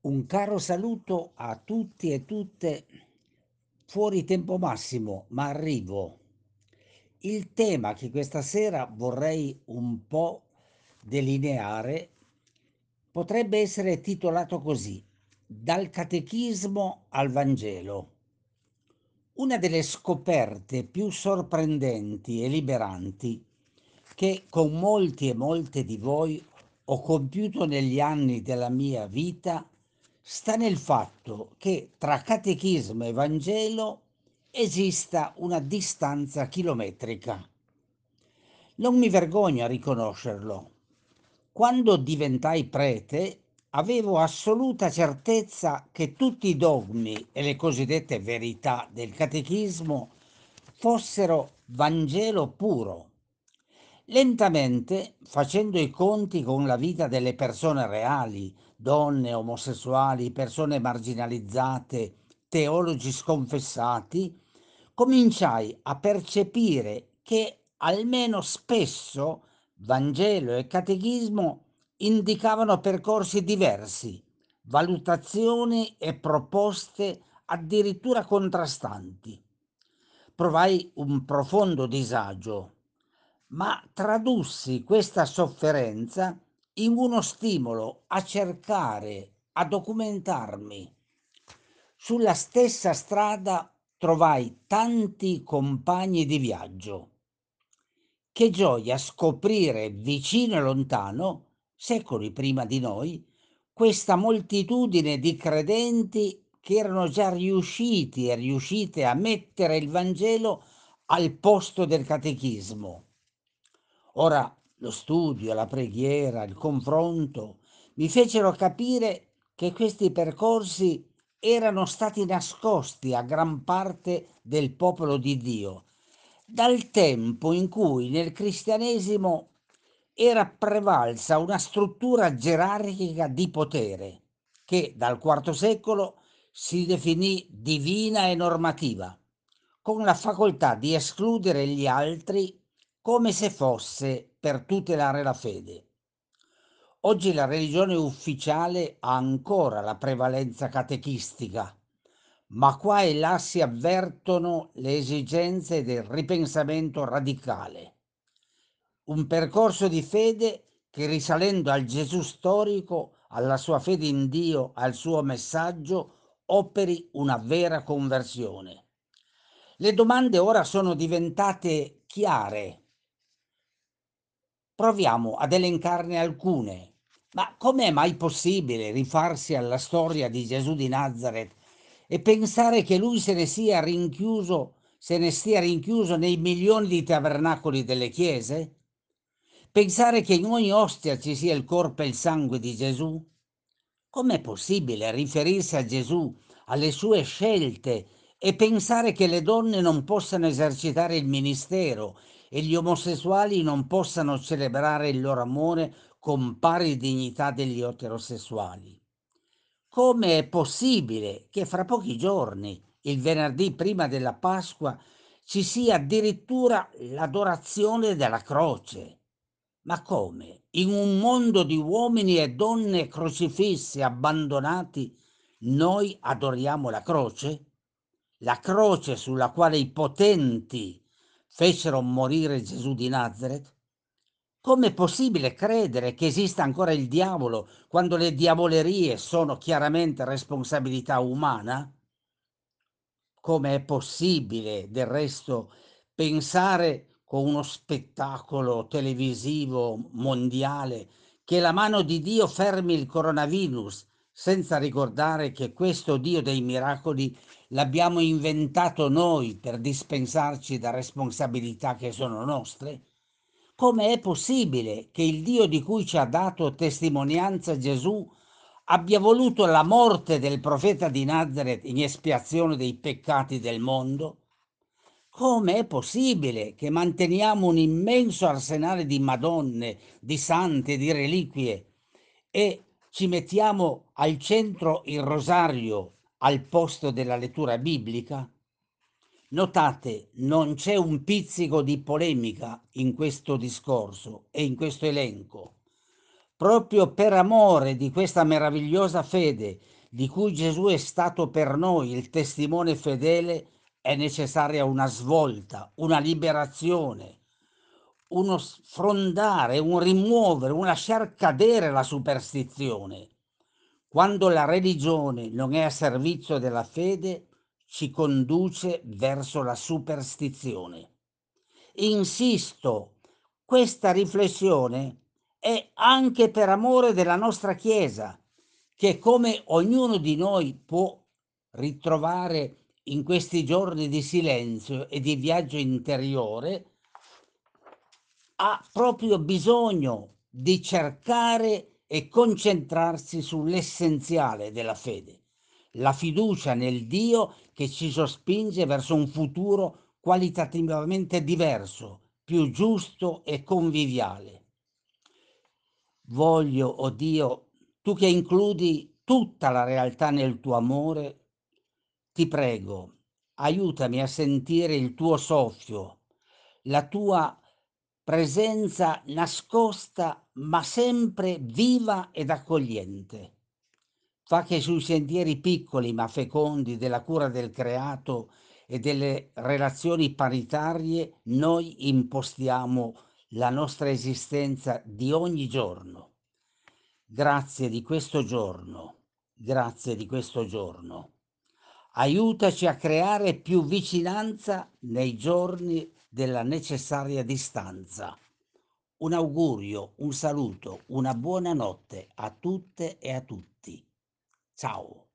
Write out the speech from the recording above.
Un caro saluto a tutti e tutte. Fuori tempo massimo, ma arrivo. Il tema che questa sera vorrei un po' delineare potrebbe essere titolato così: Dal catechismo al Vangelo. Una delle scoperte più sorprendenti e liberanti che con molti e molte di voi ho compiuto negli anni della mia vita sta nel fatto che tra catechismo e Vangelo esista una distanza chilometrica. Non mi vergogno a riconoscerlo. Quando diventai prete avevo assoluta certezza che tutti i dogmi e le cosiddette verità del catechismo fossero Vangelo puro. Lentamente, facendo i conti con la vita delle persone reali, donne, omosessuali, persone marginalizzate, teologi sconfessati, cominciai a percepire che almeno spesso Vangelo e Catechismo indicavano percorsi diversi, valutazioni e proposte addirittura contrastanti. Provai un profondo disagio, ma tradussi questa sofferenza in uno stimolo a cercare, a documentarmi. Sulla stessa strada trovai tanti compagni di viaggio. Che gioia scoprire vicino e lontano, secoli prima di noi, questa moltitudine di credenti che erano già riusciti e riuscite a mettere il Vangelo al posto del catechismo. Ora lo studio, la preghiera, il confronto mi fecero capire che questi percorsi erano stati nascosti a gran parte del popolo di Dio, dal tempo in cui nel cristianesimo era prevalsa una struttura gerarchica di potere che dal IV secolo si definì divina e normativa, con la facoltà di escludere gli altri come se fosse per tutelare la fede. Oggi la religione ufficiale ha ancora la prevalenza catechistica, ma qua e là si avvertono le esigenze del ripensamento radicale. Un percorso di fede che risalendo al Gesù storico, alla sua fede in Dio, al suo messaggio, operi una vera conversione. Le domande ora sono diventate chiare Proviamo ad elencarne alcune. Ma com'è mai possibile rifarsi alla storia di Gesù di Nazareth e pensare che lui se ne sia rinchiuso, se ne stia rinchiuso nei milioni di tabernacoli delle chiese? Pensare che in ogni ostia ci sia il corpo e il sangue di Gesù? Com'è possibile riferirsi a Gesù, alle sue scelte e pensare che le donne non possano esercitare il ministero e gli omosessuali non possano celebrare il loro amore con pari dignità degli eterosessuali. Come è possibile che fra pochi giorni, il venerdì prima della Pasqua, ci sia addirittura l'adorazione della croce? Ma come? In un mondo di uomini e donne crocifissi, abbandonati, noi adoriamo la croce? La croce sulla quale i potenti fecero morire Gesù di Nazareth? Com'è possibile credere che esista ancora il diavolo quando le diavolerie sono chiaramente responsabilità umana? Come è possibile, del resto, pensare con uno spettacolo televisivo mondiale che la mano di Dio fermi il coronavirus senza ricordare che questo Dio dei miracoli l'abbiamo inventato noi per dispensarci da responsabilità che sono nostre? Come è possibile che il Dio di cui ci ha dato testimonianza Gesù abbia voluto la morte del profeta di Nazareth in espiazione dei peccati del mondo? Come è possibile che manteniamo un immenso arsenale di madonne, di sante, di reliquie e ci mettiamo al centro il rosario al posto della lettura biblica? Notate, non c'è un pizzico di polemica in questo discorso e in questo elenco. Proprio per amore di questa meravigliosa fede, di cui Gesù è stato per noi il testimone fedele, è necessaria una svolta, una liberazione, uno sfrondare, un rimuovere, un lasciar cadere la superstizione. Quando la religione non è a servizio della fede, ci conduce verso la superstizione. Insisto, questa riflessione è anche per amore della nostra Chiesa, che come ognuno di noi può ritrovare in questi giorni di silenzio e di viaggio interiore, ha proprio bisogno di cercare e concentrarsi sull'essenziale della fede, la fiducia nel Dio che ci sospinge verso un futuro qualitativamente diverso, più giusto e conviviale. Voglio, oh Dio, tu che includi tutta la realtà nel tuo amore, ti prego, aiutami a sentire il tuo soffio, la tua presenza nascosta ma sempre viva ed accogliente. Fa che sui sentieri piccoli ma fecondi della cura del creato e delle relazioni paritarie noi impostiamo la nostra esistenza di ogni giorno. Grazie di questo giorno, grazie di questo giorno. Aiutaci a creare più vicinanza nei giorni della necessaria distanza. Un augurio, un saluto, una buona notte a tutte e a tutti. Ciao.